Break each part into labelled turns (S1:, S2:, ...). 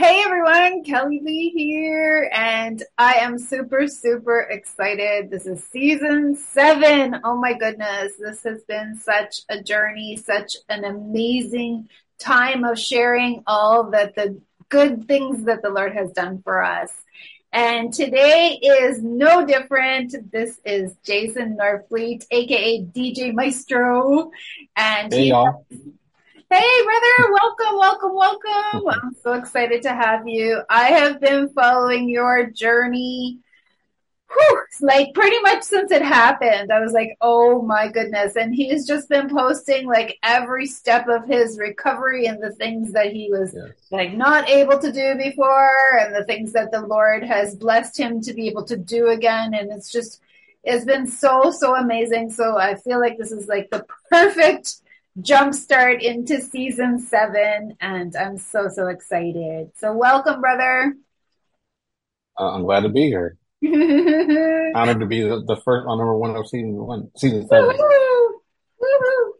S1: Hey everyone, Kellie Leigh here, and I am super, super excited. This is season seven. Oh my goodness, this has been such a journey, such an amazing time of sharing all that the good things that the Lord has done for us. And today is no different. This is Jason Norfleet, aka DJ Maestro, and
S2: hey, y'all.
S1: Hey, brother, welcome, welcome, welcome. I'm so excited to have you. I have been following your journey, whew, like pretty much since it happened. I was like, oh my goodness. And he's just been posting like every step of his recovery and the things that he was yes. like not able to do before and the things that the Lord has blessed him to be able to do again. And it's just, it's been so, so amazing. So I feel like this is like the perfect jumpstart into season seven, and I'm so so excited. So welcome, brother.
S2: Uh, I'm glad to be here. Honored to be the, the, first on number one of season one, season seven.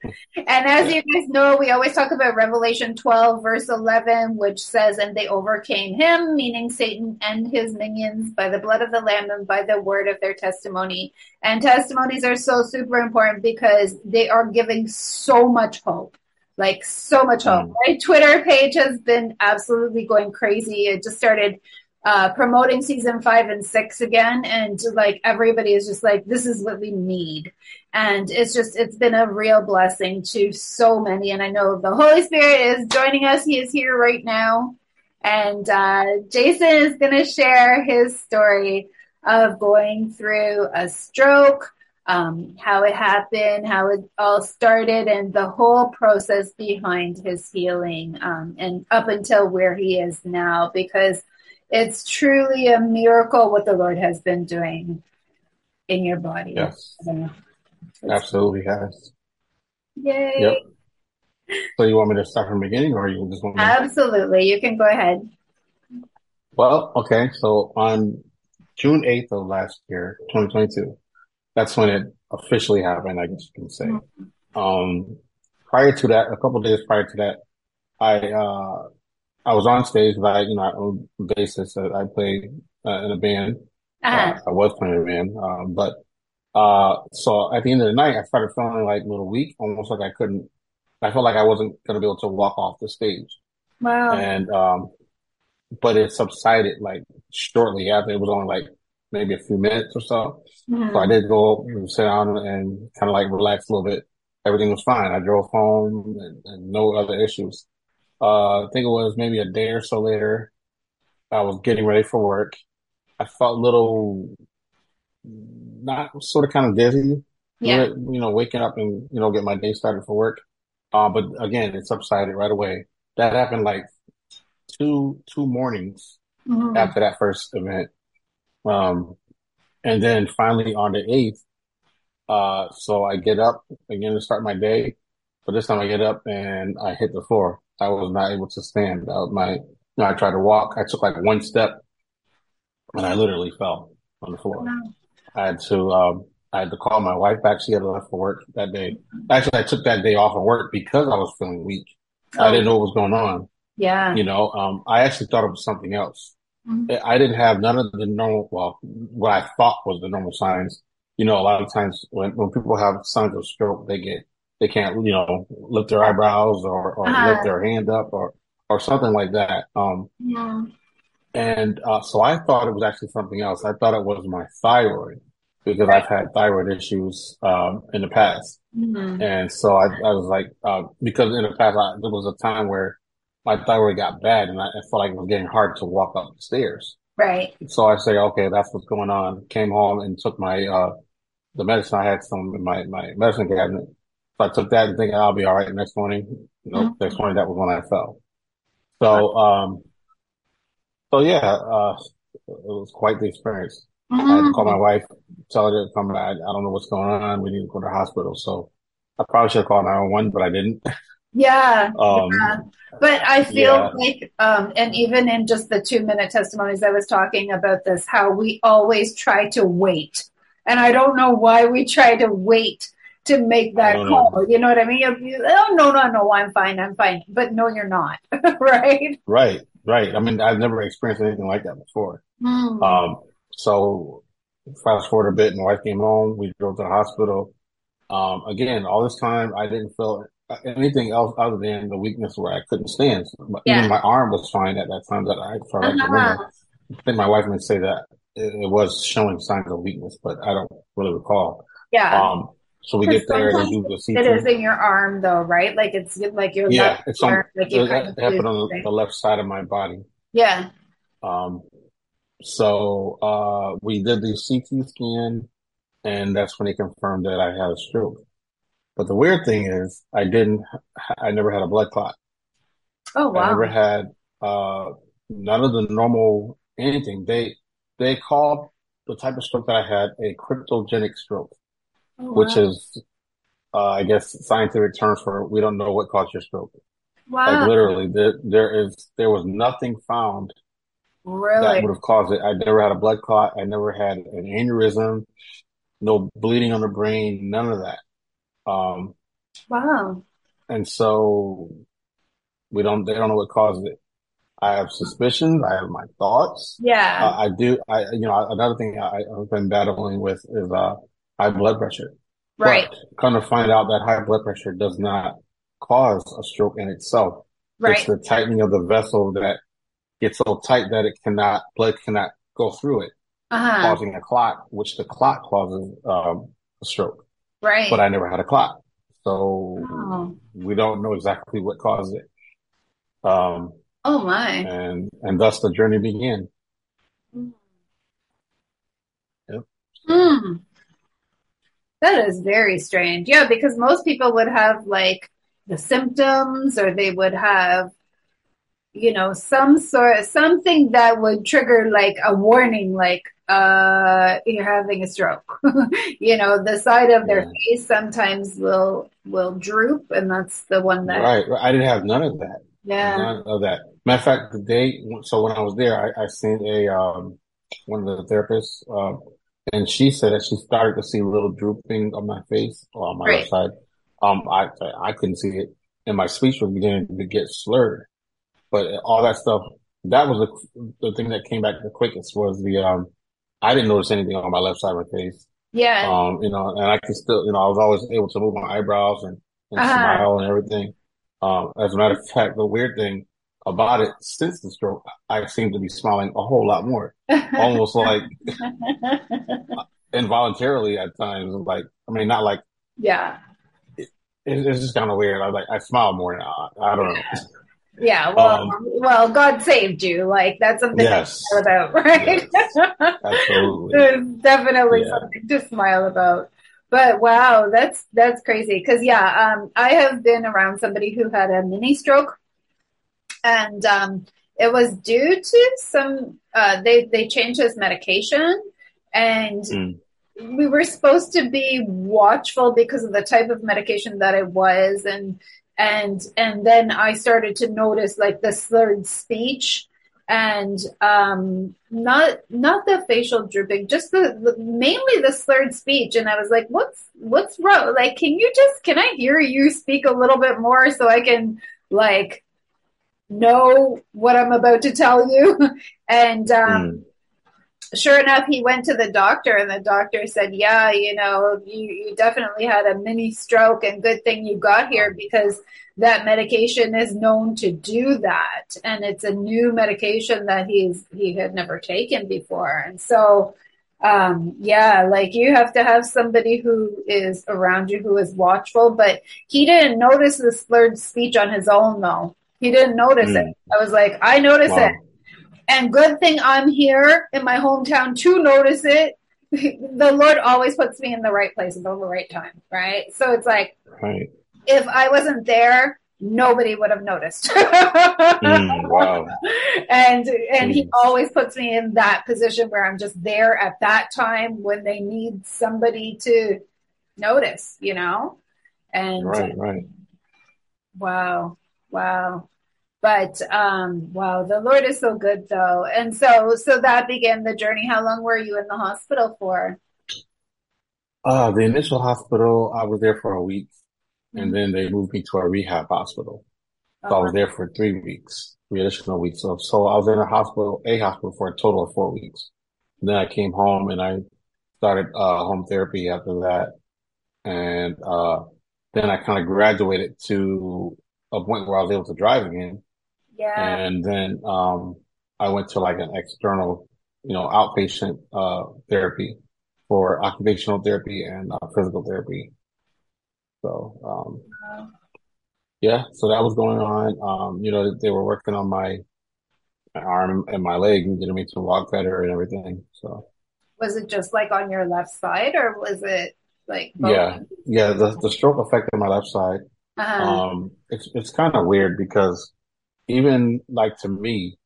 S1: And as you guys know, we always talk about Revelation 12, verse 11, which says, And they overcame him, meaning Satan and his minions, by the blood of the Lamb and by the word of their testimony. And testimonies are so super important because they are giving so much hope. Like so much hope. Mm. My Twitter page has been absolutely going crazy. It just started uh, promoting season five and six again. And like everybody is just like, this is what we need. And it's just, it's been a real blessing to so many. And I know the Holy Spirit is joining us. He is here right now. And uh, Jason is going to share his story of going through a stroke, um, how it happened, how it all started, and the whole process behind his healing, um, and up until where he is now. Because it's truly a miracle what the Lord has been doing in your body.
S2: Yes. Absolutely has.
S1: Yay.
S2: Yep. So you want me to start from the beginning or you just want me
S1: Absolutely. You can go ahead.
S2: Well, okay. So on June 8th of last year, 2022, that's when it officially happened, I guess you can say. Mm-hmm. Um, prior to that, a couple days prior to that, I, uh, I was on stage, but I, you know, I'm a bassist. I, I play uh, in a band. Uh-huh. Uh, I was playing in a band, um, but uh, so at the end of the night, I started feeling like a little weak, almost like I couldn't. I felt like I wasn't going to be able to walk off the stage.
S1: Wow.
S2: And um, but it subsided like shortly after. It was only like maybe a few minutes or so. Mm-hmm. So I did go sit down and kind of like relax a little bit. Everything was fine. I drove home and, and no other issues. Uh, I think it was maybe a day or so later. I was getting ready for work. I felt a little, not sort of kind of dizzy.
S1: Yeah.
S2: You know, waking up and, you know, get my day started for work. Uh, but again, it subsided right away. That happened like two, two mornings mm-hmm. after that first event. Um, and then finally on the eighth, uh, so I get up again to start my day. But this time I get up and I hit the floor. I was not able to stand. Uh, my you know, I tried to walk. I took like one step and I literally fell on the floor. I had to, um, I had to call my wife back. She had left for work that day. Actually, I took that day off of work because I was feeling weak. Oh. I didn't know what was going on.
S1: Yeah.
S2: You know, um, I actually thought it was something else. Mm-hmm. I didn't have none of the normal, well, what I thought was the normal signs. You know, a lot of times when, when people have signs of stroke, they get, they can't, you know, lift their eyebrows or, or uh-huh. lift their hand up or, or something like that. Um, yeah. and, uh, so I thought it was actually something else. I thought it was my thyroid because. I've had thyroid issues, um, in the past. Mm-hmm. And so I, I was like, uh, because in the past, I, there was a time where my thyroid got bad and I, I felt like it was getting hard to walk up the stairs.
S1: Right.
S2: So I say, okay, that's what's going on. Came home and took my, uh, the medicine I had some in my, my medicine cabinet. So I took that and thinking I'll be all right next morning. Nope. Mm-hmm. Next morning, that was when I fell. So, um, so yeah, uh, it was quite the experience. Mm-hmm. I had to call my wife, tell her to come back. I don't know what's going on. We need to go to the hospital. So I probably should have called 911, but I didn't.
S1: Yeah. Um, yeah. But I feel yeah. like, um, and even in just the two minute testimonies, I was talking about this, how we always try to wait. And I don't know why we try to wait to make that call. Know. You know what I mean? Oh, no, no, no, I'm fine. I'm fine. But no, you're not. right?
S2: Right. Right. I mean, I've never experienced anything like that before. Mm. Um, so fast forward a bit, my wife came home. We drove to the hospital. Um, again, all this time, I didn't feel anything else other than the weakness where I couldn't stand. Yeah. Even my arm was fine at that time that I felt like uh-huh. I think my wife may say that it, it, was showing signs of weakness, but I don't really recall.
S1: Yeah.
S2: Um, so we get there and do the
S1: CT. It is in your arm though, right? Like it's like your
S2: yeah, left it's on, arm, like it, it happened on the, the, left side of my body.
S1: Yeah.
S2: Um, so, uh, we did the CT scan and that's when they confirmed that I had a stroke. But the weird thing is I didn't, I never had a blood clot.
S1: Oh, wow.
S2: I never had, uh, none of the normal anything. They, they called the type of stroke that I had a cryptogenic stroke, oh, which is, uh, I guess scientific terms for we don't know what caused your stroke. Wow. Like literally there, there is, there was nothing found
S1: really?
S2: that would have caused it. I never had a blood clot. I never had an aneurysm, no bleeding on the brain, none of that. Um,
S1: wow.
S2: And so we don't, they don't know what caused it. I have suspicions. I have my thoughts.
S1: Yeah.
S2: Uh, I do. I, you know, another thing I, have been battling with is, uh, high blood pressure.
S1: Right.
S2: But kind of find out that high blood pressure does not cause a stroke in itself.
S1: Right.
S2: It's the tightening of the vessel that gets so tight that it cannot, blood cannot go through it, uh-huh. causing a clot, which the clot causes, um, a stroke.
S1: Right.
S2: But I never had a clot. So oh. we don't know exactly what caused it. Um,
S1: oh my.
S2: And, and thus the journey began.
S1: Mm. Yep. Hmm. That is very strange. Yeah, because most people would have like the symptoms or they would have you know some sort something that would trigger like a warning like uh, you're having a stroke. you know, the side of their yeah. face sometimes will will droop, and that's the one that.
S2: Right. I didn't have none of that.
S1: Yeah.
S2: None of that. Matter of fact, the day so when I was there, I, I seen a um one of the therapists, uh, and she said that she started to see a little drooping on my face or on my right. left side. Um, I I couldn't see it, and my speech was beginning to get slurred. But all that stuff, that was the the thing that came back the quickest was the um I didn't notice anything on my left side of my face.
S1: Yeah.
S2: Um, you know, and I can still, you know, I was always able to move my eyebrows and, and uh-huh. smile and everything. Um, as a matter of fact, the weird thing about it since the stroke, I seem to be smiling a whole lot more, almost like involuntarily at times. Like, I mean, not like,
S1: yeah,
S2: it, it's just kind of weird. I like, I smile more now. I don't know.
S1: Yeah, well, um, well, God saved you. Like that's something yes. to smile about, right? Yes,
S2: absolutely.
S1: There's definitely yeah. something to smile about. But wow, that's that's crazy. Because yeah, um, I have been around somebody who had a mini stroke, and um, it was due to some. Uh, they they changed his medication, and. Mm. We were supposed to be watchful because of the type of medication that it was, and and and then I started to notice like the slurred speech and um, not not the facial drooping, just the, the, mainly the slurred speech. And I was like, "What's what's wrong? Like, can you just can I hear you speak a little bit more so I can like know what I'm about to tell you?" and um, mm. sure enough, he went to the doctor, and the doctor said, "Yeah, you know, you, you definitely had a mini stroke, and good thing you got here because." that medication is known to do that and it's a new medication that he's he had never taken before and so um, yeah like you have to have somebody who is around you who is watchful but he didn't notice the slurred speech on his own though he didn't notice mm. it i was like i notice wow. it and good thing i'm here in my hometown to notice it the lord always puts me in the right place at the right time right so it's like
S2: right
S1: if I wasn't there, nobody would have noticed. mm, wow. And and he always puts me in that position where I'm just there at that time when they need somebody to notice, you know? And
S2: right, right.
S1: Wow. Wow. But um wow, the Lord is so good though. And so so that began the journey. How long were you in the hospital for?
S2: Uh the initial hospital I was there for a week and then they moved me to a rehab hospital. So uh-huh. I was uh-huh. there for three weeks, three additional weeks. So, so I was in a hospital, a hospital for a total of four weeks. And then I came home and I started, uh, home therapy after that. And, uh, then I kind of graduated to a point where I was able to drive again.
S1: Yeah.
S2: And then, um, I went to like an external, you know, outpatient, uh, therapy for occupational therapy and uh, physical therapy. So, um, yeah, so that was going on. Um, you know, they were working on my, my arm and my leg and getting me to walk better and everything. So,
S1: was it just like on your left side or was it like,
S2: both? yeah, yeah, the, the stroke affected my left side. Uh-huh. Um, it's, it's kind of weird because even like to me,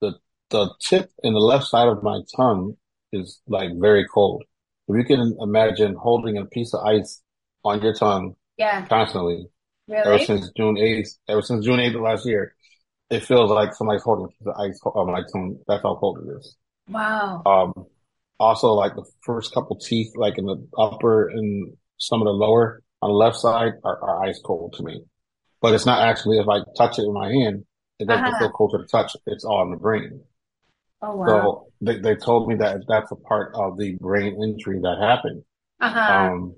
S2: the, the tip in the left side of my tongue is like very cold. If you can imagine holding a piece of ice on your tongue
S1: yeah.
S2: constantly.
S1: Really?
S2: Ever since June 8th, ever since June 8th of last year, it feels like somebody's holding the ice on my tongue. That's how cold it is.
S1: Wow.
S2: Um, also like the first couple teeth, like in the upper and some of the lower on the left side are, are ice cold to me. But it's not actually, if I touch it with my hand, it doesn't uh-huh. feel cold to the touch. It's all in the brain.
S1: Oh, wow.
S2: So they, they told me that that's a part of the brain injury that happened.
S1: Uh-huh.
S2: Um,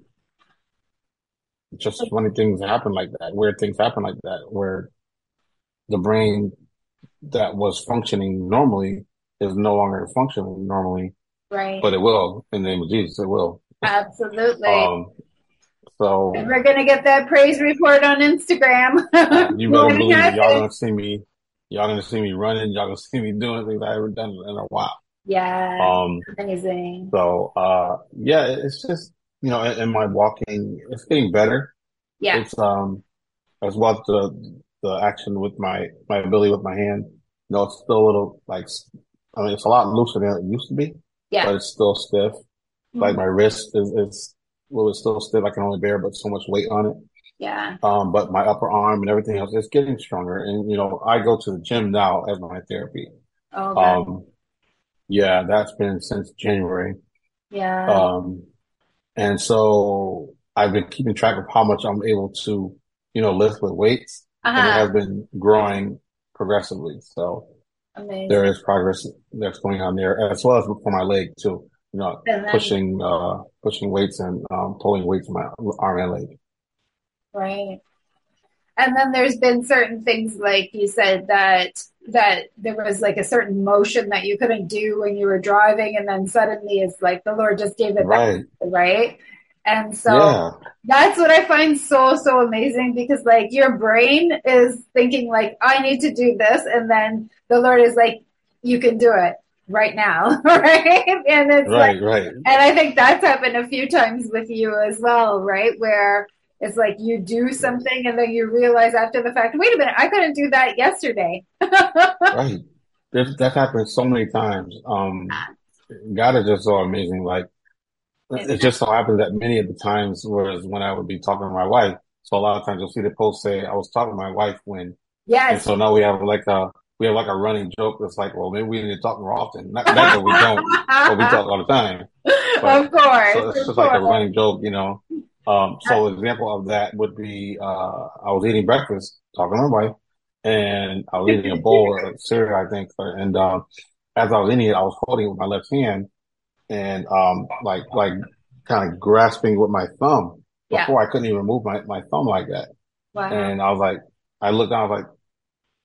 S2: just funny things happen like that, weird things happen like that, where the brain that was functioning normally is no longer functioning normally.
S1: Right.
S2: But it will, in the name of Jesus, it will.
S1: Absolutely.
S2: Um, so
S1: and we're gonna get that praise report on Instagram.
S2: you better believe. Y'all gonna see me. Y'all gonna see me running. Y'all gonna see me doing things I haven't done in a while.
S1: Yeah.
S2: Um.
S1: Amazing.
S2: So, uh, yeah, it's just you know, in, in my walking, it's getting better.
S1: Yeah.
S2: It's, um, as well as the, the action with my, my ability with my hand. You know, it's still a little like, I mean, it's a lot looser than it used to be.
S1: Yeah.
S2: But it's still stiff. Mm-hmm. Like my wrist is, is, well, it's still stiff. I can only bear but so much weight on it.
S1: Yeah.
S2: Um, but my upper arm and everything else is getting stronger. And, you know, I go to the gym now as my therapy.
S1: Oh, okay.
S2: Um, yeah, that's been since January.
S1: Yeah.
S2: Um, and so I've been keeping track of how much I'm able to, you know, lift with weights. Uh-huh. And it has been growing progressively. So
S1: Amazing.
S2: there is progress that's going on there as well as for my leg too. You know, pushing, uh, pushing weights and, um, pulling weights in my arm and leg.
S1: Right. And then there's been certain things like you said that that there was like a certain motion that you couldn't do when you were driving and then suddenly it's like the Lord just gave it right. back, right? And so yeah. that's what I find so, so amazing because like your brain is thinking like, I need to do this. And then the Lord is like, you can do it right now. right. And it's
S2: right,
S1: like,
S2: right.
S1: And I think that's happened a few times with you as well, right? Where it's like you do something and then you realize after the fact, wait a minute, I couldn't do that yesterday.
S2: right. That, that happened so many times. Um, God is just so amazing. Like, it just so happens that many of the times was when I would be talking to my wife. So a lot of times you'll see the post say, I was talking to my wife when.
S1: Yes.
S2: And so now we have like a, we we have like a running joke that's like, well, maybe we need to talk more often. Not, not that we don't, but we talk all the time.
S1: But, of course.
S2: So it's just course. like a running joke, you know. Um, so an example of that would be, uh, I was eating breakfast, talking to my wife, and I was eating a bowl of cereal, I think. And, um, as I was eating it, I was holding it with my left hand and, um, like, like kind of grasping with my thumb. Before yeah. I couldn't even move my, my thumb like that. Wow. And I was like, I looked down, I was like,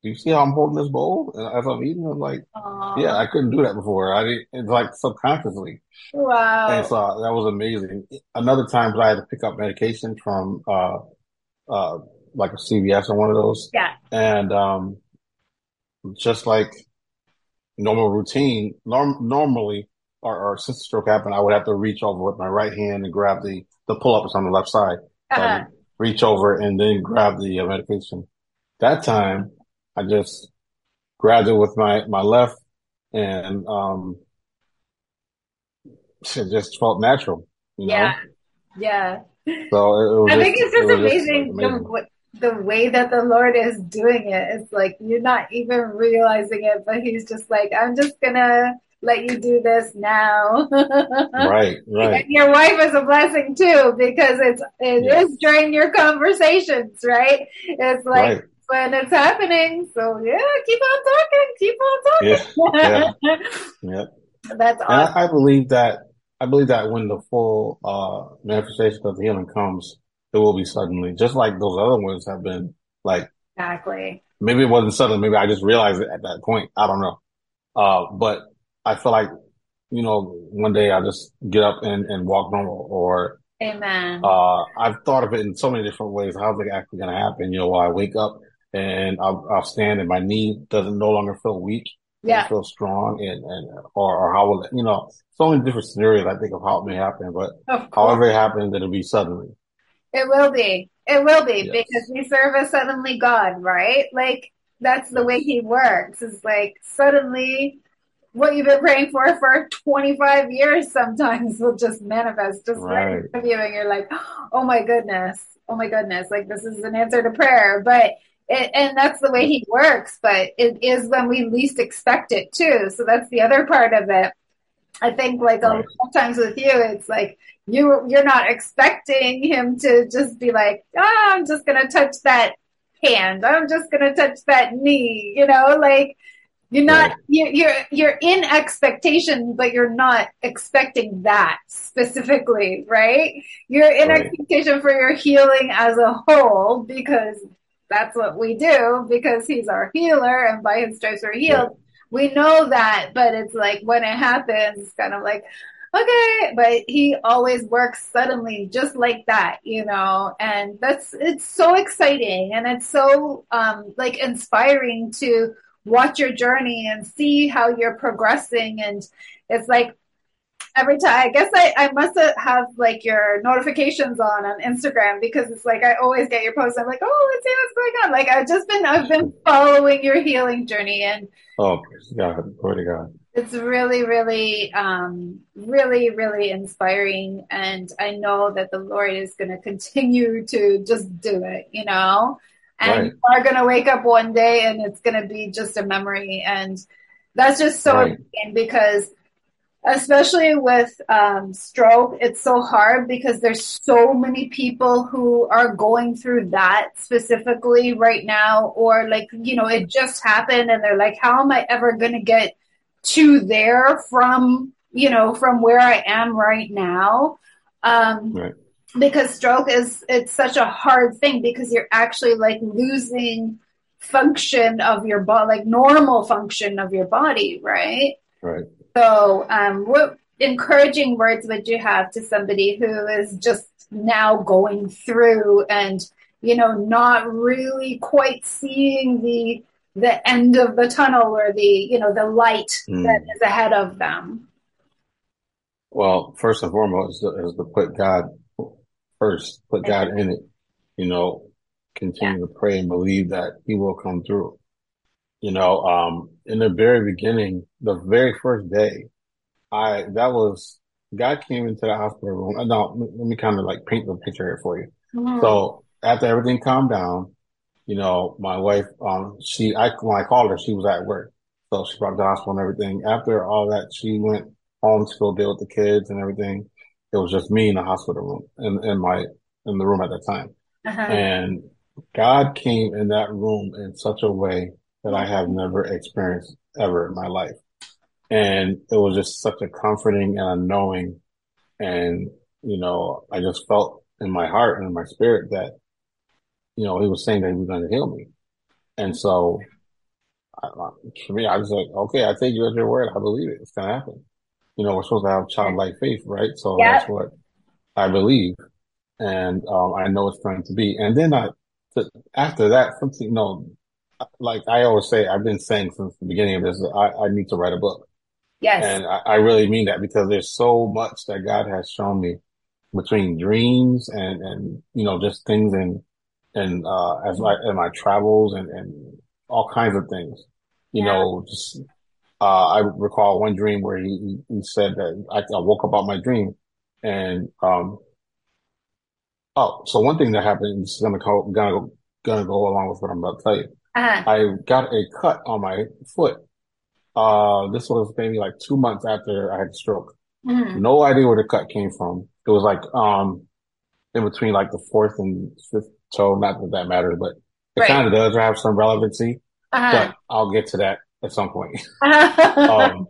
S2: do you see how I'm holding this bowl? And as I'm eating, I'm like, Aww. yeah, I couldn't do that before. I didn't, it's like subconsciously.
S1: Wow.
S2: And so that was amazing. Another time I had to pick up medication from, uh, uh, like a CVS or one of those.
S1: Yeah.
S2: And, um, just like normal routine, norm- normally, or, or since the stroke happened, I would have to reach over with my right hand and grab the, the pull up ups on the left side. Uh-huh. reach over and then grab the uh, medication. That time, I just grabbed it with my, my left and, um, it just felt natural.
S1: yeah. Know? Yeah.
S2: So
S1: I just, think it's just it amazing, just amazing. The, the way that the Lord is doing it. It's like you're not even realizing it, but He's just like, I'm just gonna let you do this now.
S2: right, right.
S1: And your wife is a blessing too because it's it yes. is during your conversations, right? It's like right. When it's happening. So yeah, keep on talking, keep on talking.
S2: Yeah, yeah. yeah.
S1: That's awesome.
S2: I, I, believe that I believe that when the full uh manifestation of the healing comes, it will be suddenly, just like those other ones have been like
S1: exactly.
S2: Maybe it wasn't sudden. Maybe I just realized it at that point. I don't know. Uh, but I feel like, you know, one day I just get up and, and walk normal or,
S1: Amen.
S2: Uh, I've thought of it in so many different ways. How's it actually going to happen? You know, while I wake up and I'll, I'll, stand and my knee doesn't no longer feel weak.
S1: Yeah.
S2: Feel strong and, and, or, or how will it, you know, so many different scenarios I think of how it may happen, but however it happens, it'll be suddenly.
S1: It will be. It will be yes. because we serve a suddenly God, right? Like that's the way he works. It's like suddenly what you've been praying for for 25 years sometimes will just manifest just right, in front of you and you're like oh my goodness oh my goodness like this is an answer to prayer but it, and that's the way he works but it is when we least expect it too so that's the other part of it i think like right. a lot of times with you it's like you you're not expecting him to just be like oh, i'm just gonna touch that hand i'm just gonna touch that knee you know like you're not right. you're, you're you're in expectation, but you're not expecting that specifically, right? You're in right. expectation for your healing as a whole because that's what we do because he's our healer and by his stripes we're healed. Right. We know that, but it's like when it happens, it's kind of like, okay, but he always works suddenly just like that, you know, and that's, it's so exciting and it's so, um, like inspiring to watch your journey and see how you're progressing. And it's like every time, I guess I, I must have like your notifications on on Instagram because it's like I always get your posts. I'm like, oh, let's see what's going on. Like I've just been, I've been following your healing journey and.
S2: Oh, God, glory to God.
S1: It's really, really, um, really, really inspiring. And I know that the Lord is going to continue to just do it, you know? and right. you are going to wake up one day and it's going to be just a memory. And that's just so right. because especially with um, stroke, it's so hard because there's so many people who are going through that specifically right now, or like, you know, it just happened and they're like, how am I ever going to get to there from, you know, from where I am right now? Um, right. because stroke is it's such a hard thing because you're actually like losing function of your body like normal function of your body right?
S2: Right
S1: so um what encouraging words would you have to somebody who is just now going through and you know not really quite seeing the the end of the tunnel or the you know the light mm. that is ahead of them
S2: well first and foremost is to put god first, put God in it, you know, continue yeah. to pray and believe that he will come through. You know, um, in the very beginning, the very first day, I, that was, God came into the hospital room. Now, let me kind of like paint the picture here for you. Mm-hmm. So after everything calmed down, you know, my wife, um, she, I, when I called her, she was at work. So she brought the hospital and everything. After all that, she went home to go deal with the kids and everything. It was just me in the hospital room in, in my, in the room at that time.
S1: Uh-huh.
S2: And God came in that room in such a way that I have never experienced ever in my life. And it was just such a comforting and a knowing. And, you know, I just felt in my heart and in my spirit that, you know, he was saying that he was going to heal me. And so I, for me, I was like, okay, I take you at your word. I believe it. It's going to happen. You know, we're supposed to have childlike faith, right? So
S1: Yeah.
S2: that's what I believe. And, um, I know it's going to be. And then I, after that, something, you know, like I always say, I've been saying since the beginning of this, I, I need to write a book.
S1: Yes.
S2: And I, I really mean that because there's so much that God has shown me between dreams and, and, you know, just things and, and, uh, as my, in my travels and, and all kinds of things, you
S1: Yeah.
S2: know, just, uh, I recall one dream where he, he, said that I, I woke up out my dream and, um, oh, so one thing that happened, is gonna go, gonna go, gonna go along with what I'm about to tell you.
S1: Uh-huh.
S2: I got a cut on my foot. Uh, this was maybe like two months after I had the stroke.
S1: Mhm.
S2: No idea where the cut came from. It was like, um, in between like the fourth and fifth toe. Not that that matters, but it
S1: Right.
S2: kind of does have some relevancy,
S1: Uh-huh.
S2: but I'll get to that at some point.
S1: Uh-huh.
S2: um,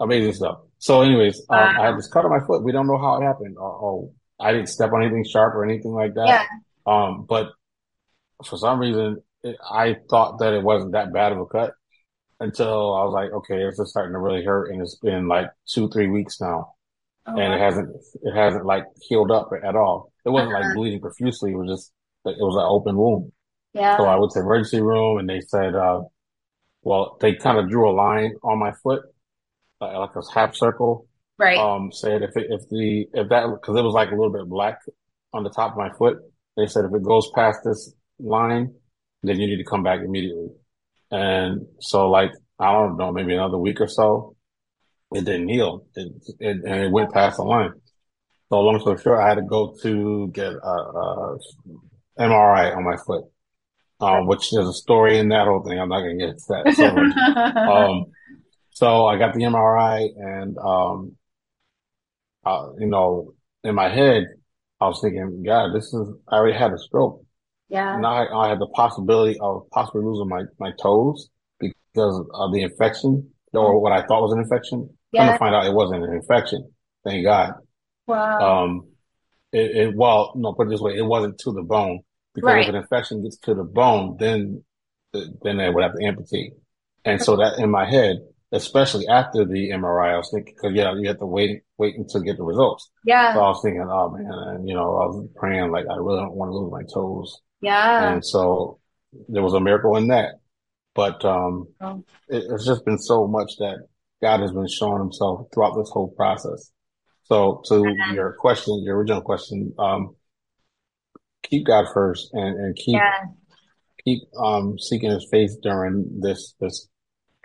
S2: amazing stuff. So anyways, um, I had this cut on my foot. We don't know how it happened. Oh, oh, I didn't step on anything sharp or anything like that.
S1: yeah.
S2: Um, but for some reason, it, I thought that it wasn't that bad of a cut until I was like, okay, it's just starting to really hurt. And it's been like two, three weeks now.
S1: Oh,
S2: and it hasn't, it hasn't like healed up at all. It wasn't like
S1: Uh-huh.
S2: bleeding profusely. It was just, it was an open wound.
S1: yeah.
S2: So I went to the emergency room and they said, uh, well, they kind of drew a line on my foot, uh, like a half circle.
S1: right.
S2: Um, said if it, if the, if that, cause it was like a little bit black on the top of my foot. They said if it goes past this line, then you need to come back immediately. And so like, I don't know, maybe another week or so, it didn't heal. It, it, and it went past the line. So long story short, I had to go to get a, a MRI on my foot, um, which there's a story in that whole thing. I'm not going to get that. So, um, so I got the MRI and, um, uh, you know, in my head, I was thinking, God, this is, I already had a stroke.
S1: Yeah.
S2: Now I, I had the possibility of possibly losing my, my toes because of the infection or what I thought was an infection.
S1: Yeah.
S2: Come to find out it wasn't an infection. Thank God.
S1: Wow.
S2: Um, it, it, well, no, put it this way, it wasn't to the bone because
S1: Right.
S2: if an infection gets to the bone, then, then they would have to amputate. And so that in my head, especially after the MRI, I was thinking, cause yeah, you have to wait, wait until get the results.
S1: yeah.
S2: So I was thinking, oh man, and you know, I was praying like, I really don't want to lose my toes.
S1: Yeah.
S2: And so there was a miracle in that. But, um,
S1: Oh.
S2: it, it's just been so much that God has been showing himself throughout this whole process. So to
S1: Uh-huh.
S2: your question, your original question, um, keep God first and, and keep,
S1: yeah.
S2: keep, um, seeking his face during this, this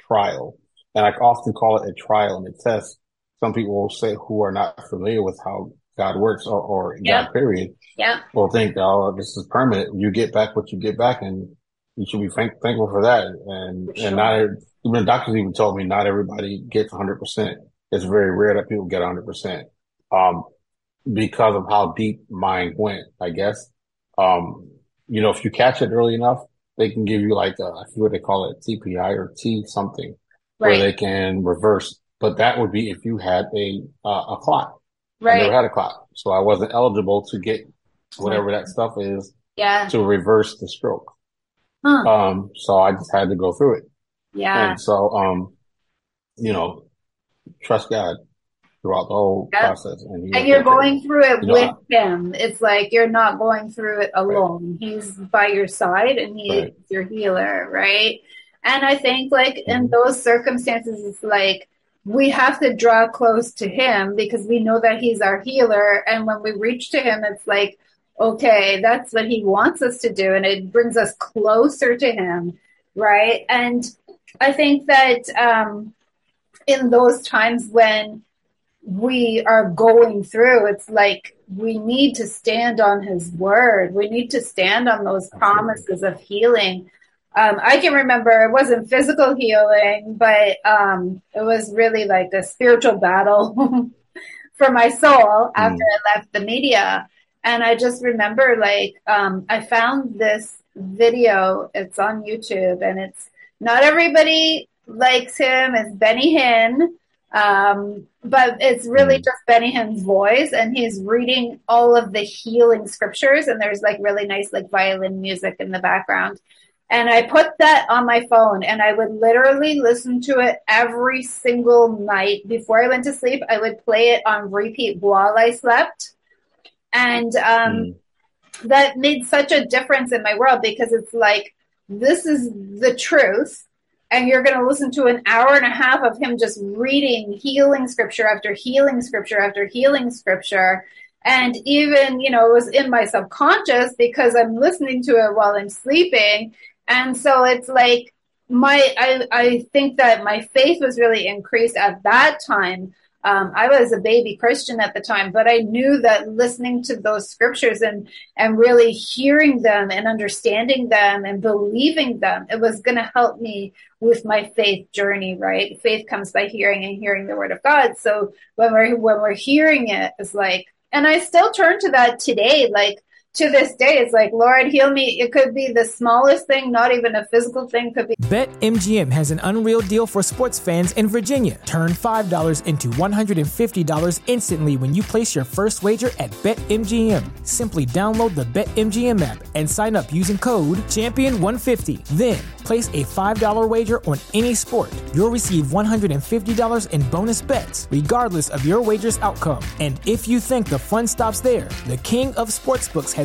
S2: trial. And I often call it a trial and a test. Some people will say who are not familiar with how God works or, or
S1: Yeah.
S2: God period
S1: Yeah.
S2: will think, oh, this is permanent. You get back what you get back and you should be thank- thankful for that. And,
S1: For sure.
S2: and not, even the doctors even told me not everybody gets hundred percent. It's very rare that people get hundred percent. Um, because of how deep mine went, I guess. Um, you know, if you catch it early enough, they can give you like, a, I forget what they call it, TPI or T something where they can reverse. But that would be if you had a, uh, a clot. I never had a clot. So I wasn't eligible to get whatever that stuff is
S1: yeah.
S2: to reverse the stroke.
S1: Huh.
S2: Um, so I just had to go through it.
S1: yeah.
S2: And so, um, you know, trust God throughout the whole
S1: Yeah.
S2: process. And,
S1: And you're
S2: take care of
S1: going through it
S2: You know,
S1: with him. It's like you're not going through it alone. He's by your side and he's
S2: Right.
S1: your healer, right? And I think like in
S2: Mhm.
S1: those circumstances, it's like we have to draw close to him because we know that he's our healer. And when we reach to him, it's like, okay, that's what he wants us to do. And it brings us closer to him, right? And I think that um, in those times when we are going through. It's like we need to stand on his word. We need to stand on those promises of healing. Um, I can remember it wasn't physical healing, but um, it was really like a spiritual battle for my soul after mm. I left the media. And I just remember like um, I found this video. It's on YouTube, and it's not everybody likes him. It's Benny Hinn. Um, but it's really mm. just Benny Hinn's voice, and he's reading all of the healing scriptures, and there's like really nice like violin music in the background. And I put that on my phone, and I would literally listen to it every single night before I went to sleep. I would play it on repeat while I slept, and um, mm. that made such a difference in my world because it's like this is the truth and you're going to listen to an hour and a half of him just reading healing scripture after healing scripture after healing scripture and even you know it was in my subconscious because i'm listening to it while i'm sleeping and so it's like my i i think that my faith was really increased at that time um, I was a baby Christian at the time, but I knew that listening to those scriptures and and really hearing them and understanding them and believing them, it was going to help me with my faith journey. Right? Faith comes by hearing and hearing the word of God. So when we're when we're hearing it, it's like, and I still turn to that today. Like to this day, it's like, Lord, heal me. It could be the smallest thing, not even a physical thing. Could be.
S3: BetMGM has an unreal deal for sports fans in Virginia. Turn $5 into $150 instantly when you place your first wager at BetMGM. Simply download the BetMGM app and sign up using code Champion150. Then place a $5 wager on any sport. You'll receive $150 in bonus bets, regardless of your wager's outcome. And if you think the fun stops there, the King of Sportsbooks has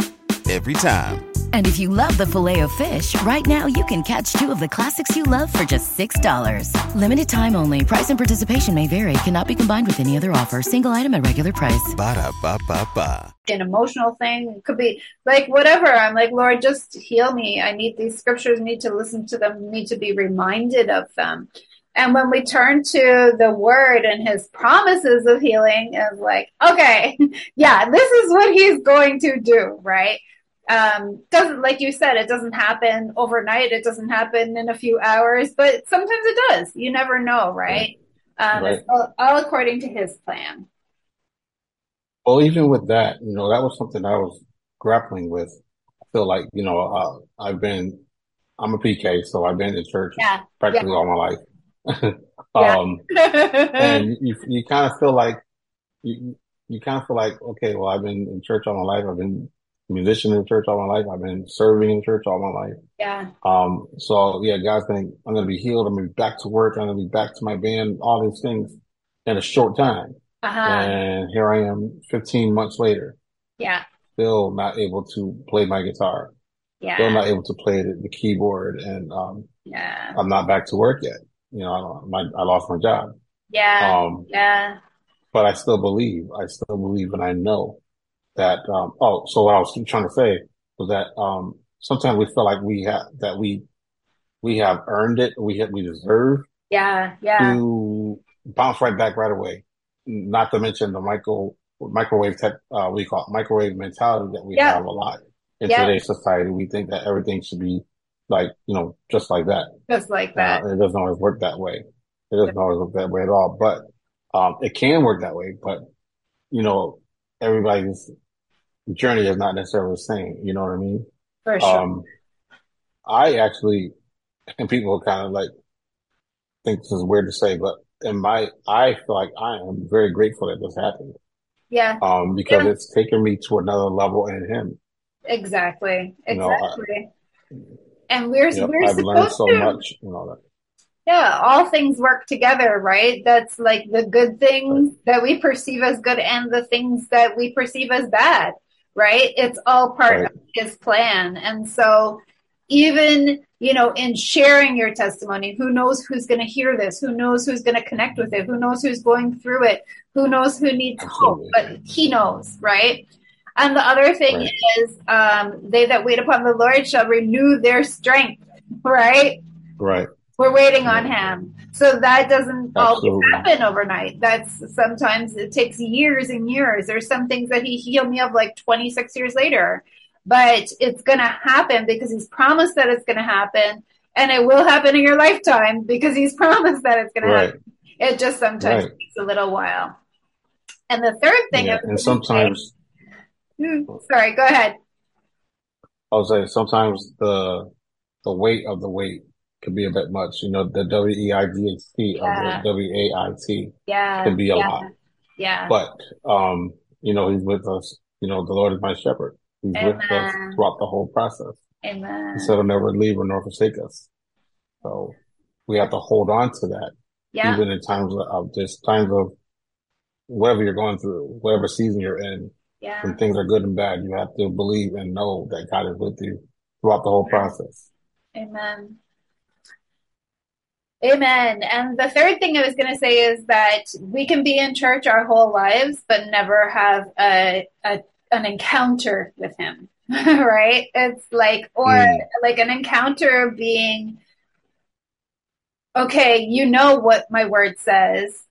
S4: every time.
S5: And if you love the filet of fish, right now you can catch two of the classics you love for just $6. Limited time only. Price and participation may vary. Cannot be combined with any other offer. Single item at regular price.
S4: Ba da ba ba ba.
S1: An emotional thing it could be like whatever. I'm like, Lord, just heal me. I need these scriptures. Need to listen to them. Need to be reminded of them. And when we turn to the word and his promises of healing, is like, okay, yeah, this is what he's going to do, right? um, doesn't like you said it doesn't happen overnight it doesn't happen in a few hours but sometimes it does you never know right, um, right. All, all, according to his plan
S2: well even with that you know that was something i was grappling with i feel like you know uh, i've been i'm a pk so i've been in church yeah. practically yeah. all my life um, and you, you kind of feel like you, you kind of feel like okay well i've been in church all my life i've been musician in church all my life. I've been serving in church all my life.
S1: Yeah.
S2: Um, so yeah, God's going I'm going to be healed. I'm going to be back to work. I'm going to be back to my band, all these things in a short time. Uh-huh. And here I am 15 months later.
S1: Yeah.
S2: Still not able to play my guitar. Yeah. Still not able to play the, the keyboard. And, um, yeah, I'm not back to work yet. You know, I, my, I lost my job.
S1: Yeah. Um, yeah.
S2: But I still believe, I still believe and I know that, um, oh, so what I was trying to say was that, um, sometimes we feel like we have, that we, we have earned it, we have, we deserve.
S1: Yeah. Yeah.
S2: To bounce right back right away. Not to mention the micro, microwave tech, uh, we call it microwave mentality that we yeah. have a lot in yeah. today's society. We think that everything should be like, you know, just like that.
S1: Just like that.
S2: Uh, it doesn't always work that way. It doesn't always work that way at all, but, um, it can work that way, but, you know, everybody's journey is not necessarily the same. You know what I mean?
S1: For sure. Um,
S2: I actually, and people kind of like think this is weird to say, but in my, I feel like I am very grateful that this happened.
S1: Yeah.
S2: Um, because
S1: Yeah.
S2: it's taken me to another level in him.
S1: Exactly.
S2: You know, I-
S1: Exactly. And we're
S2: Yep,
S1: we're
S2: I've
S1: supposed
S2: so
S1: to.
S2: much and all that.
S1: Yeah, all things work together, right? That's like the good things that we perceive as good and the things that we perceive as bad, right? It's all part
S2: Right.
S1: of his plan. And so even, you know, in sharing your testimony, who knows who's going to hear this? Who knows who's going to connect with it? Who knows who's going through it? Who knows who needs hope? But he knows, right? And the other thing
S2: Right.
S1: is, um, they that wait upon the Lord shall renew their strength, right?
S2: Right.
S1: We're waiting on him. So that doesn't always
S2: Absolutely.
S1: happen overnight. That's sometimes it takes years and years. There's some things that he healed me of like 26 years later, but it's going to happen because he's promised that it's going to happen and it will happen in your lifetime because he's promised that it's going to happen. It just sometimes
S2: Right.
S1: takes a little while. And the third thing,
S2: Yeah.
S1: I was
S2: And sometimes,
S1: Hmm, sorry, go ahead.
S2: I was saying, sometimes the, the weight of the weight could be a bit much. You know, the W-E-I-G-H-T
S1: Yeah.
S2: of the W-A-I-T
S1: Yeah.
S2: can be a
S1: yeah,
S2: lot.
S1: Yeah.
S2: But, um, you know, he's with us. You know, the Lord is my shepherd. He's with us throughout the whole process.
S1: Amen.
S2: He said he'll never leave or nor forsake us. So we have to hold on to that,
S1: Yeah.
S2: even in times of, of just times of whatever you're going through, whatever season you're in,
S1: Yeah.
S2: when things are good and bad, you have to believe and know that God is with you throughout the whole process.
S1: Amen. Amen. And the third thing I was going to say is that we can be in church our whole lives, but never have a, a an encounter with Him, right? It's like, or
S2: Mm.
S1: like an encounter being, okay, you know what my word says,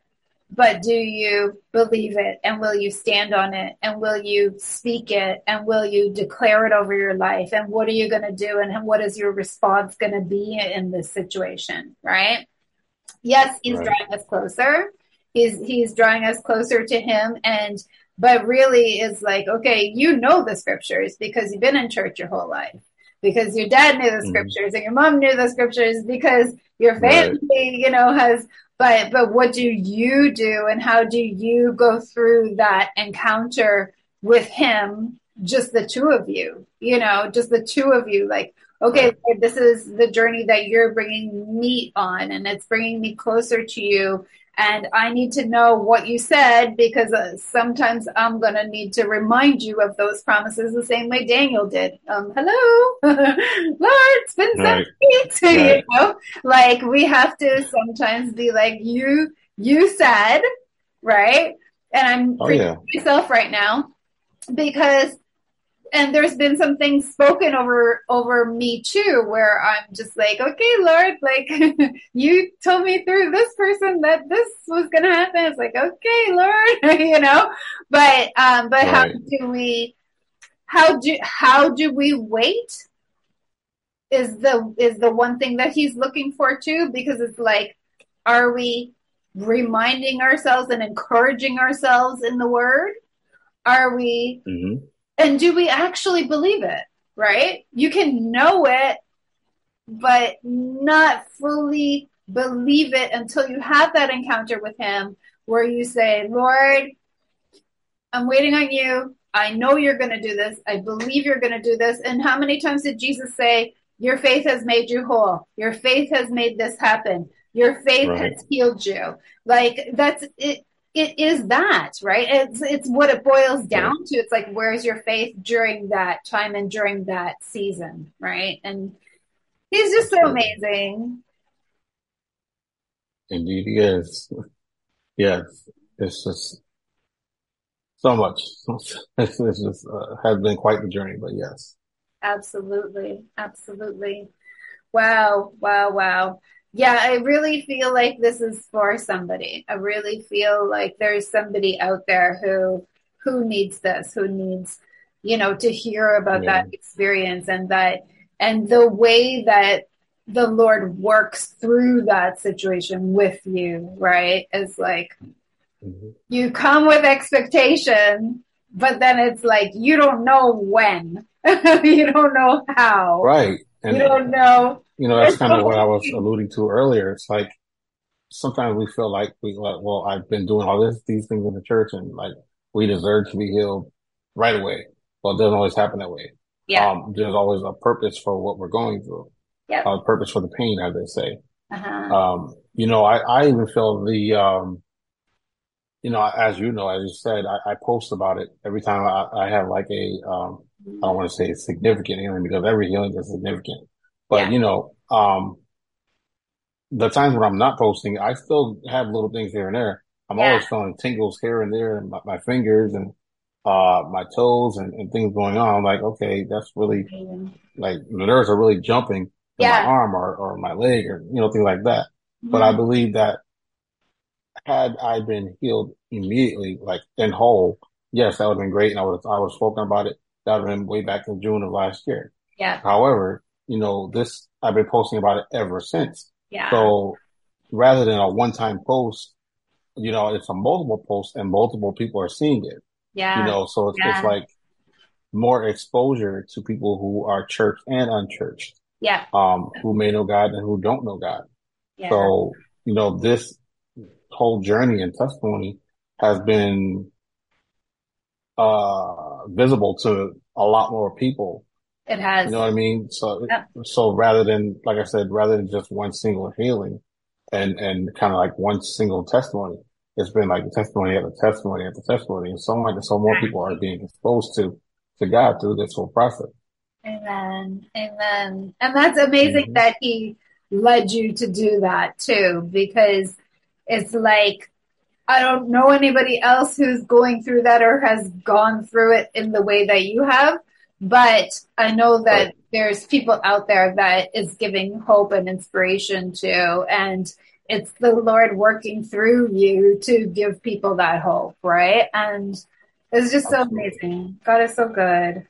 S1: but do you believe it? And will you stand on it? And will you speak it? And will you declare it over your life? And what are you going to do? And what is your response going to be in this situation right? Yes he's
S2: Right.
S1: drawing us closer. He's he's drawing us closer to him. And but really is like okay you know the scriptures because you've been in church your whole life. Because your dad knew the
S2: Mhm.
S1: scriptures and your mom knew the scriptures because your
S2: Right.
S1: family you know has but but what do you do and how do you go through that encounter with him just the two of you? You know just the two of you like okay this is the journey that you're bringing me on and it's bringing me closer to you and i need to know what you said because uh, sometimes i'm going to need to remind you of those promises the same way daniel did. Um hello? Lord it's been
S2: Right.
S1: weeks you. Know like we have to sometimes be like you you said right? And i'm
S2: Oh, yeah.
S1: myself right now because and there's been some things spoken over over me too where i'm just like okay lord like you told me through this person that this was gonna happen. It's like okay lord you know? But um but how do we how do how do we wait is the is the one thing that he's looking for too because it's like are we reminding ourselves and encouraging ourselves in the word? Are we
S2: hmm
S1: and do we actually believe it right? You can know it but not fully believe it until you have that encounter with him where you say lord i'm waiting on you. I know you're going to do this. I believe you're going to do this. And how many times did jesus say your faith has made you whole. Your faith has made this happen. Your faith
S2: Right.
S1: has healed you. Like that's it it is that right? It's it's what it boils down to. It's like where's your faith during that time and during that season right? And he's just so amazing.
S2: Indeed, he is. Yes. It's just so much. It's, it's just, uh, has been quite the journey, but yes.
S1: absolutely. Absolutely. Wow. Wow. Wow yeah i really feel like this is for somebody i really feel like there's somebody out there who who needs this who needs you know to hear about
S2: Yeah.
S1: that experience and that and the way that the lord works through that situation with you right is like
S2: Mhm.
S1: you come with expectation but then it's like you don't know when you don't know how
S2: Right. And,
S1: you don't know.
S2: You know, that's kind of what I was alluding to earlier. It's like sometimes we feel like we like, well, I've been doing all this, these things in the church and like we deserve to be healed right away. Well, it doesn't always happen that way.
S1: Yeah.
S2: Um, there's always a purpose for what we're going through.
S1: Yeah.
S2: A purpose for the pain, as they say.
S1: Uh-huh.
S2: Um, you know, I, I even feel the, um, you know, as you know, as you said, I, I post about it every time I, I have like a, um, I don't want to say significant healing because every healing is significant, but
S1: Yeah.
S2: you know, um, the times when I'm not posting, I still have little things here and there. I'm
S1: Yeah.
S2: always feeling tingles here and there in my, my fingers and, uh, my toes and, and things going on. I'm like, okay, that's really like the nerves are really jumping in
S1: Yeah.
S2: my arm or, or my leg or, you know, things like that. But I believe that had I been healed immediately, like in whole, yes, that would have been great. And I would, I would have spoken about it. Have way back in June of last year.
S1: Yeah.
S2: However, you know, this, I've been posting about it ever since.
S1: Yeah.
S2: So rather than a one-time post, you know, it's a multiple post and multiple people are seeing it,
S1: yeah.
S2: you know, so it's,
S1: Yeah.
S2: it's like more exposure to people who are church and unchurched,
S1: yeah.
S2: um, who may know God and who don't know God.
S1: Yeah.
S2: So, you know, this whole journey and testimony has been, uh, visible to a lot more people.
S1: it has.
S2: You know what I mean? So, so rather than, like I said, rather than just one single healing and, and kind of like one single testimony, it's been like a testimony after testimony after testimony. And so much, so more people are being exposed to, to God through this whole process.
S1: Amen. Amen. And that's amazing
S2: Mhm.
S1: that he led you to do that too, because it's like, I don't know anybody else who's going through that or has gone through it in the way that you have, but I know that
S2: Right.
S1: there's people out there that is giving hope and inspiration to, and it's the Lord working through you to give people that hope, right? And it's just so
S2: Absolutely.
S1: amazing. God is so good.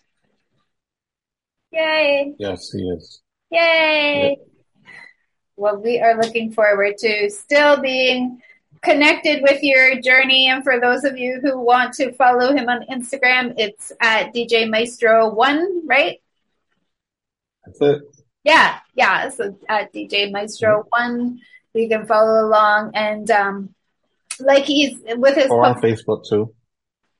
S1: Yay.
S2: Yes, he is.
S1: Yay! Well, we are looking forward to still being connected with your journey. And for those of you who want to follow him on Instagram, it's at DJ Maestro1, right?
S2: That's it.
S1: Yeah, yeah. So at DJ Maestro1, you can follow along. And um, like he's with his.
S2: Or on Facebook too.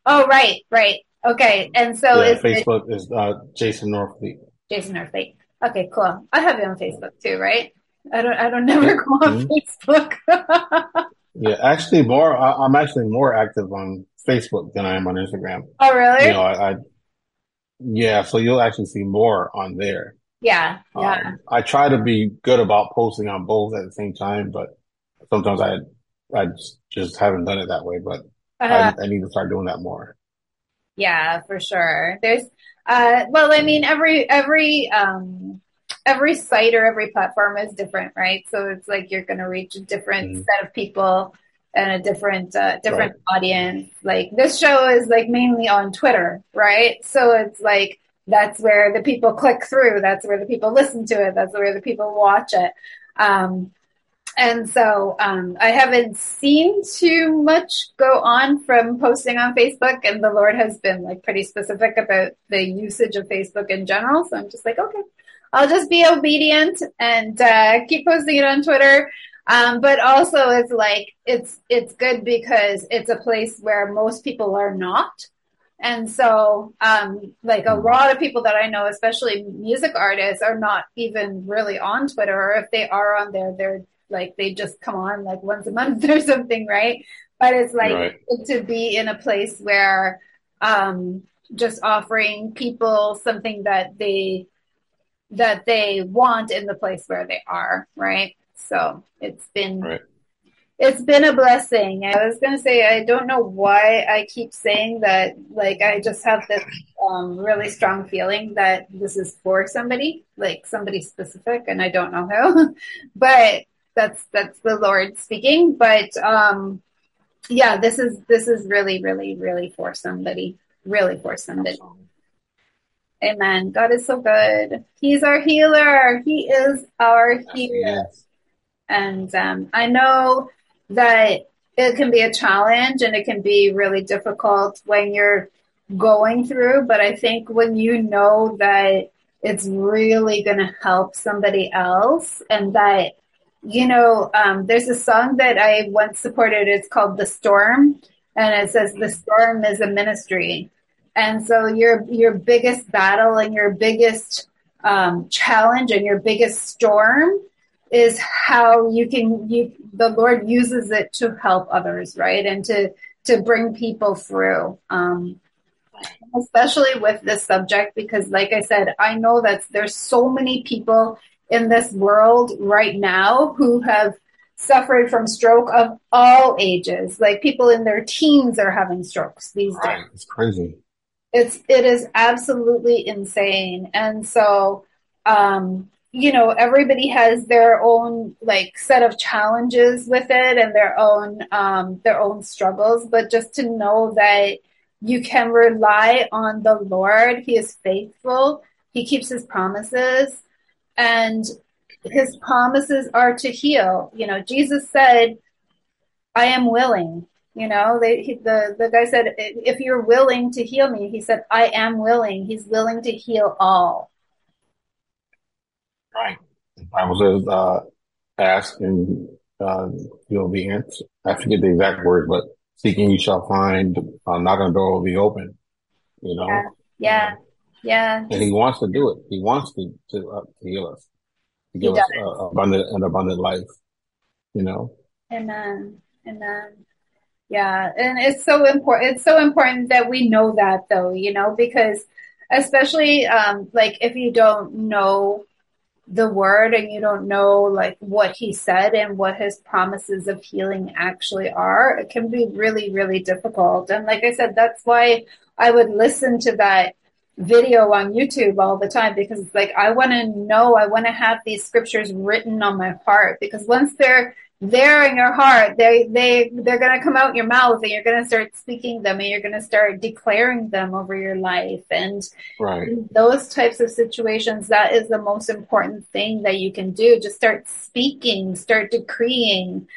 S1: oh, right, right. Okay. And so
S2: yeah,
S1: is
S2: Facebook is, uh, Jason Norfleet.
S1: Jason Earthley? Okay, cool. I have you on Facebook too, right? I don't. I don't never go on
S2: Mhm.
S1: Facebook.
S2: Yeah, actually more, I, I'm actually more active on Facebook than I am on Instagram.
S1: oh, really?
S2: You know, I, I yeah, so you'll actually see more on there.
S1: yeah, yeah.
S2: Um, I try to be good about posting on both at the same time, but sometimes I, I just, haven't done it that way, but
S1: Uh,
S2: I, I need to start doing that more.
S1: yeah, for sure. There's, uh, well, I mean, every every um, every site or every platform is different, right? So it's like you're going to reach a different
S2: Mhm.
S1: set of people and a different uh, different audience. Like this show is like mainly on Twitter, right? So it's like that's where the people click through. That's where the people listen to it. That's where the people watch it. Um, and so um, I haven't seen too much go on from posting on Facebook, and the Lord has been like pretty specific about the usage of Facebook in general. So I'm just like, okay, I'll just be obedient and uh, keep posting it on Twitter. Um, but also, it's like it's it's good because it's a place where most people are not. And so, um, like a lot of people that I know, especially music artists, are not even really on Twitter, or if they are on there, they're like they just come on like once a month or something, right? But it's like
S2: Right.
S1: to be in a place where um, just offering people something that they that they want in the place where they are, right? So it's been
S2: Right.
S1: it's been a blessing. I was gonna say I don't know why I keep saying that. Like I just have this um, really strong feeling that this is for somebody, like somebody specific, and I don't know who. but that's that's the Lord speaking. But um, yeah, this is this is really, really, really for somebody. Really for somebody. Amen. God is so good. He's our healer. He is our healer.
S2: Yes.
S1: And um, I know that it can be a challenge and it can be really difficult when you're going through, but I think when you know that it's really going to help somebody else. And that, you know, um, there's a song that I once supported. It's called The Storm. And it says, The storm is a ministry. And so your, your biggest battle and your biggest um, challenge and your biggest storm is how you can, you, the Lord uses it to help others, right? And to, to bring people through. Um, especially with this subject because like i said i know that there's so many people in this world right now who have suffered from stroke of all ages like people in their teens are having strokes these
S2: right.
S1: days
S2: it's crazy
S1: it's it is absolutely insane and so um you know everybody has their own like set of challenges with it and their own um their own struggles but just to know that you can rely on the Lord. He is faithful. He keeps his promises and his promises are to heal. You know, Jesus said, I am willing. You know, they, he, the, the guy said, if you're willing to heal me, he said, I am willing. He's willing to heal all.
S2: Right. Bible says, uh, ask and, uh, you'll be answered. I forget the exact word, but seeking you shall find, uh, knocking the door will be open, you know?
S1: Yeah. Yeah. yeah.
S2: And he wants to do it. He wants to, to, uh, to heal us, to give us uh, abundant, an abundant life, you know?
S1: Amen. Amen. Yeah. And it's so important. It's so important that we know that though, you know, because especially, um, like if you don't know the word and you don't know like what he said and what his promises of healing actually are, it can be really, really difficult. And like I said, that's why I would listen to that video on YouTube all the time because it's like I want to know, I want to have these scriptures written on my heart because once they're there in your heart, they they they're going to come out your mouth and you're going to start speaking them and you're going to start declaring them over your life. And
S2: right.
S1: those types of situations that is the most important thing that you can do. Just start speaking start decreeing.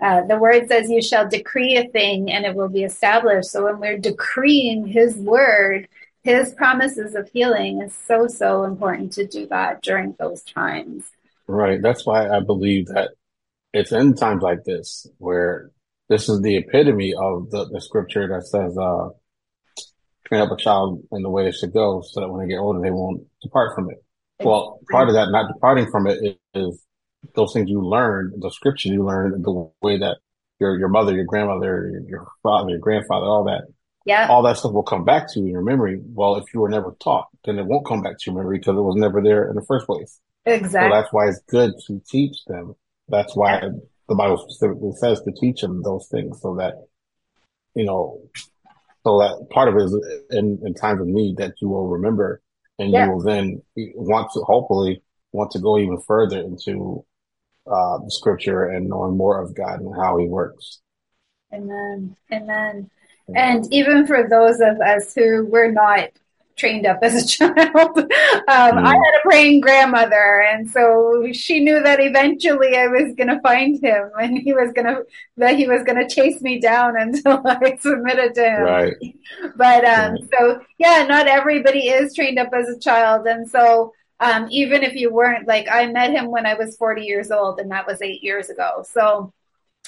S1: Uh, the word says you shall decree a thing and it will be established. So when we're decreeing his word his promises of healing is so so important to do that during those times.
S2: Right. That's why i believe that it's in times like this where this is the epitome of the, the scripture that says, uh, train up a child in the way they should go so that when they get older, they won't depart from it. Well, part of that not departing from it is, those things you learn, the scripture you learn, the way that your, your mother, your grandmother, your, your father, your grandfather, all that.
S1: Yeah.
S2: All that stuff will come back to you in your memory. Well, if you were never taught, then it won't come back to your memory because it was never there in the first place.
S1: Exactly.
S2: So that's why it's good to teach them that's why the Bible specifically says to teach them those things so that, you know, so that part of it is in, in times of need that you will remember and yeah. you will then want to hopefully want to go even further into uh, the scripture and knowing more of God and how he works.
S1: Amen. Amen. And even for those of us who were not trained up as a child. um, mm. I had a praying grandmother, and so she knew that eventually I was going to find him, and he was going to that he was going to chase me down until I submitted to him.
S2: Right.
S1: But um, right. so yeah, not everybody is trained up as a child, and so. Um, even if you weren't like I met him when I was 40 years old and that was eight years ago. So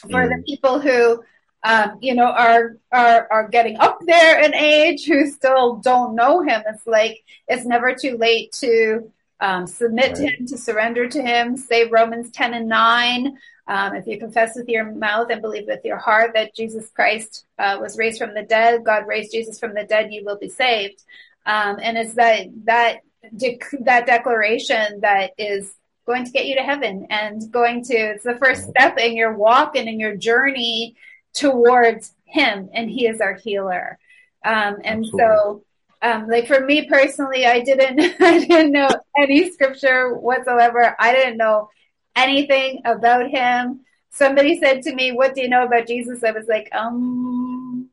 S1: for mm. the people who um, you know, are, are, are getting up there in age who still don't know him. It's like, it's never too late to, um, submit right. to him, to surrender to him. Say Romans 10 and 9. Um, if you confess with your mouth and believe with your heart that Jesus Christ uh, was raised from the dead, God raised Jesus from the dead, you will be saved. Um, and it's that that dec- that declaration that is going to get you to heaven and going to it's the first step in your walk and in your journey towards him and he is our healer. Um, and Absolutely. so, um, like for me personally, I didn't, I didn't know any scripture whatsoever. I didn't know anything about him. Somebody said to me, what do you know about Jesus? I was like, um,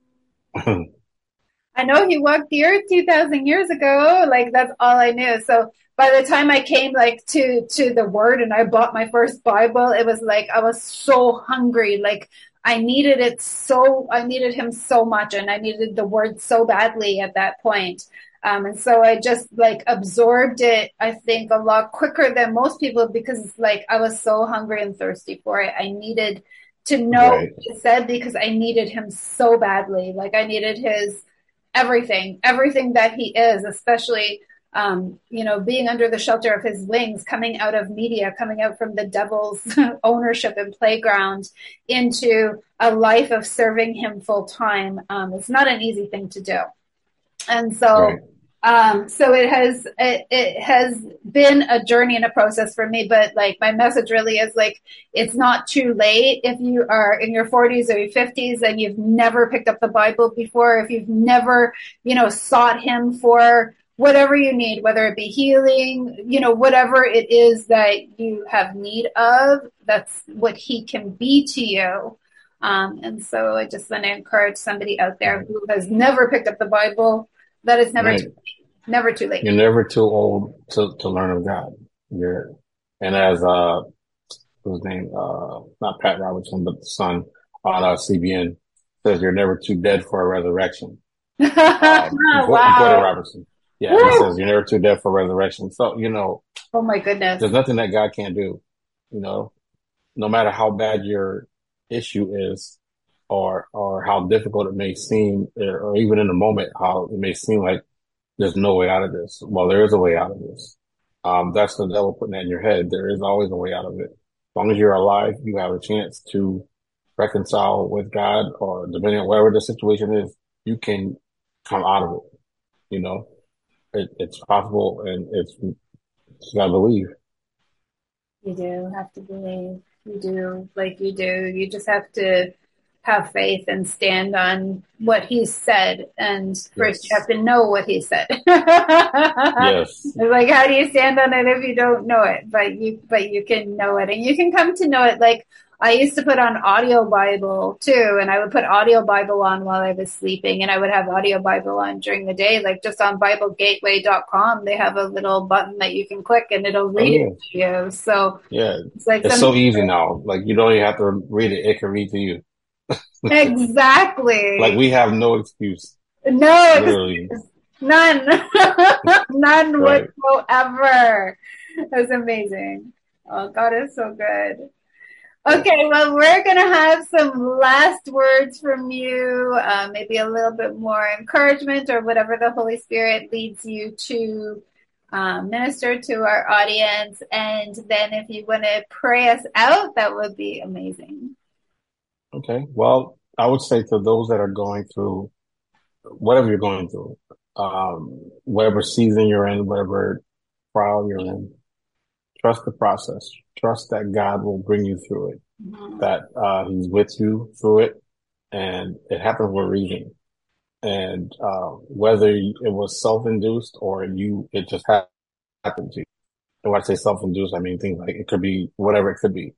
S1: I know he walked the earth 2000 years ago. Like that's all I knew. So by the time I came like to, to the word and I bought my first Bible, it was like, I was so hungry. Like I needed it so, I needed him so much and I needed the word so badly at that point. Um, and so I just like absorbed it, I think, a lot quicker than most people because like I was so hungry and thirsty for it. I needed to know right. what he said because I needed him so badly. Like I needed his everything, everything that he is, especially um, you know, being under the shelter of his wings, coming out of media, coming out from the devil's ownership and playground into a life of serving him full time. Um, it's not an easy thing to do. And so, right. um, so it has, it, it, has been a journey and a process for me, but like my message really is like, it's not too late if you are in your forties or your fifties and you've never picked up the Bible before, if you've never, you know, sought him for, whatever you need, whether it be healing, you know, whatever it is that you have need of, that's what he can be to you. Um, and so I just want to encourage somebody out there who has never picked up the Bible that it's never right. too late. Never too late.
S2: You're never too old to, to learn of God. You're, and as, uh, whose name, uh, not Pat Robertson, but the son on uh, CBN says you're never too dead for a resurrection. Um, wow. Gordon Robertson. Yeah, he says you're never too dead for resurrection. So, you know.
S1: Oh my goodness.
S2: There's nothing that God can't do. You know, no matter how bad your issue is or, or how difficult it may seem, or even in the moment, how it may seem like there's no way out of this. Well, there is a way out of this. Um, that's the devil putting that in your head. There is always a way out of it. As long as you're alive, you have a chance to reconcile with God or depending on whatever the situation is, you can come out of it, you know? It, it's possible and it's, you gotta believe.
S1: You do have to believe. You do, like you do. You just have to have faith and stand on what he said. And first yes. you have to know what he said. yes. It's like, how do you stand on it if you don't know it? But you, but you can know it and you can come to know it like, I used to put on audio Bible too, and I would put audio Bible on while I was sleeping, and I would have audio Bible on during the day, like just on BibleGateway.com. They have a little button that you can click, and it'll read oh, yeah. it to you. So
S2: yeah, it's like it's so easy now. Like you don't even have to read it; it can read to you.
S1: exactly.
S2: like we have no excuse.
S1: No excuse. None. None right. whatsoever. That's amazing. Oh, God is so good. Okay, well, we're going to have some last words from you, uh, maybe a little bit more encouragement or whatever the Holy Spirit leads you to um, minister to our audience. And then if you want to pray us out, that would be amazing.
S2: Okay, well, I would say to those that are going through whatever you're going through, um, whatever season you're in, whatever trial you're in, trust the process. Trust that God will bring you through it, mm-hmm. that uh, He's with you through it, and it happened for a reason. And uh, whether it was self-induced or you, it just happened to you. And when I say self-induced, I mean things like it could be whatever it could be.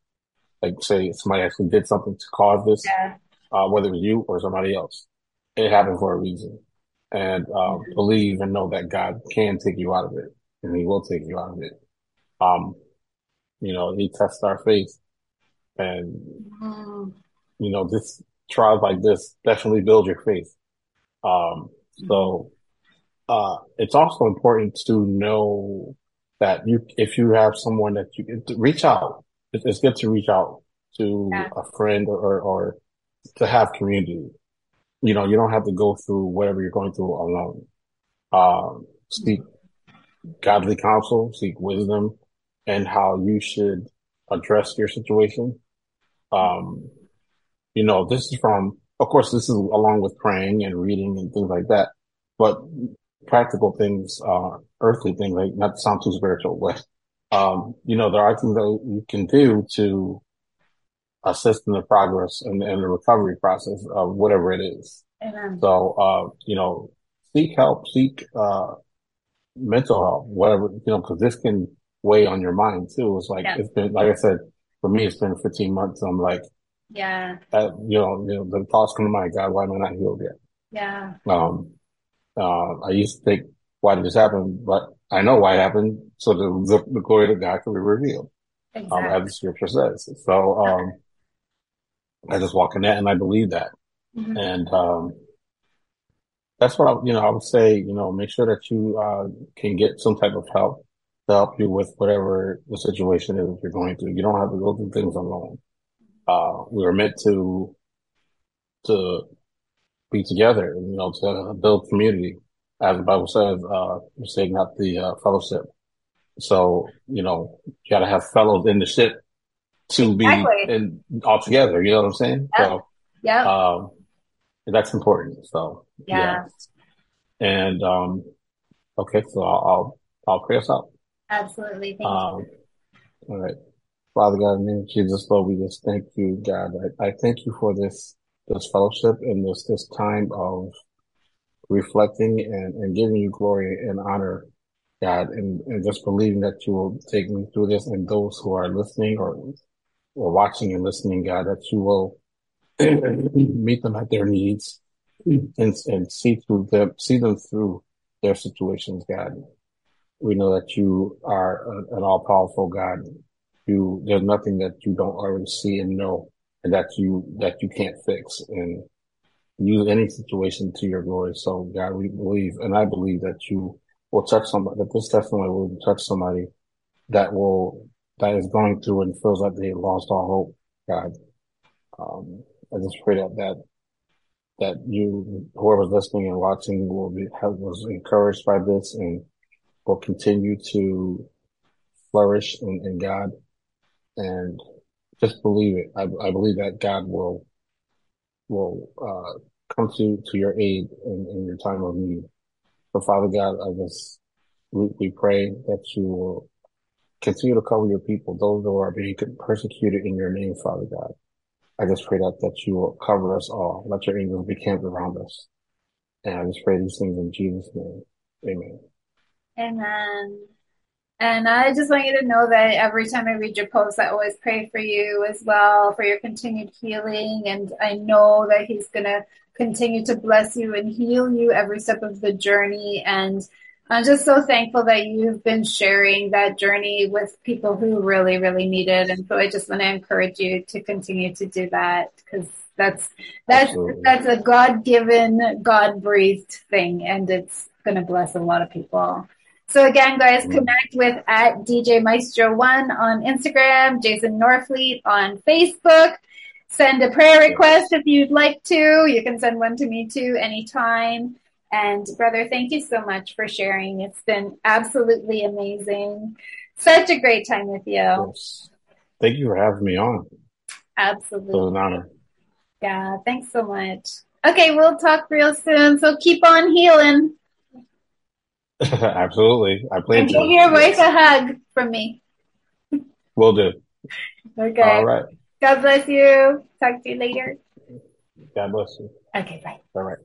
S2: Like say somebody actually did something to cause this, yeah. uh, whether it was you or somebody else. It happened for a reason. And uh, mm-hmm. believe and know that God can take you out of it, and He will take you out of it. Um, you know, he tests our faith. And, mm. you know, this trials like this definitely build your faith. Um, so, uh, it's also important to know that you, if you have someone that you can reach out, it's good to reach out to yeah. a friend or, or, or to have community. You know, you don't have to go through whatever you're going through alone. Um, seek godly counsel, seek wisdom, and how you should address your situation. Um, you know, this is from, of course, this is along with praying and reading and things like that, but practical things, uh, earthly things, like not to sound too spiritual, but, um, you know, there are things that you can do to assist in the progress and, and the recovery process of whatever it is. Amen. So, uh, you know, seek help, seek, uh, mental health, whatever, you know, cause this can, weigh on your mind too. It's like, yeah. it's been, like I said, for me, it's been 15 months. I'm like,
S1: yeah,
S2: uh, you know, you know, the thoughts come to mind, God, why am I not healed yet?
S1: Yeah.
S2: Um, uh, I used to think, why did this happen? But I know why it happened. So the, the, the glory of God can be revealed. Exactly. Um, as the scripture says. So, um, I just walk in that and I believe that. Mm-hmm. And, um, that's what I, you know, I would say, you know, make sure that you, uh, can get some type of help to help you with whatever the situation is that you're going through. You don't have to go through things alone. Uh, we were meant to, to be together, you know, to build community. As the Bible says, uh, saying not the, uh, fellowship. So, you know, you gotta have fellows in the ship to be
S1: Exactly.
S2: in all together. You know what I'm saying?
S1: Yep.
S2: So,
S1: Yeah.
S2: um, that's important. So,
S1: yeah.
S2: And, um, okay, so I'll, I'll, I'll pray us out.
S1: Absolutely. Thank you.
S2: Um, all right. Father God, in the name of Jesus, Lord, we just thank you, God. I, I thank you for this, this fellowship and this, this time of reflecting and, and giving you glory and honor, God, and, and just believing that you will take me through this and those who are listening or, or watching and listening, God, that you will meet them at their needs and, and see through them, see them through their situations, God. We know that you are a- an all powerful God. You, there's nothing that you don't already see and know and that you, that you can't fix and use any situation to your glory. So God, we believe, and I believe that you will touch somebody, that this testimony will touch somebody that will, that is going through and feels like they lost all hope. God, um, I just pray that, that, that you, whoever's listening and watching will be, was encouraged by this and will continue to flourish in, in God and just believe it. I, I believe that God will, will, uh, come to, to your aid in, in your time of need. So Father God, I just, we, we pray that you will continue to cover your people, those who are being persecuted in your name, Father God. I just pray that, that you will cover us all. Let your angels be camped around us. And I just pray these things in Jesus' name. Amen.
S1: Amen. And I just want you to know that every time I read your posts, I always pray for you as well, for your continued healing. And I know that He's going to continue to bless you and heal you every step of the journey. And I'm just so thankful that you've been sharing that journey with people who really, really need it. And so I just want to encourage you to continue to do that because that's, that's,
S2: Absolutely.
S1: that's a God given, God breathed thing. And it's going to bless a lot of people. So again, guys, connect with at DJ Maestro One on Instagram, Jason Norfleet on Facebook. Send a prayer request if you'd like to. You can send one to me too anytime. And brother, thank you so much for sharing. It's been absolutely amazing. Such a great time with you.
S2: Thank you for having me on. It was
S1: Absolutely.
S2: an honor.
S1: Yeah. Thanks so much. Okay. We'll talk real soon. So keep on healing
S2: Absolutely. I plan
S1: and
S2: to.
S1: give your wife a hug from me.
S2: Will do.
S1: Okay.
S2: All right.
S1: God bless you. Talk to you later.
S2: God bless you.
S1: Okay, bye.
S2: All right.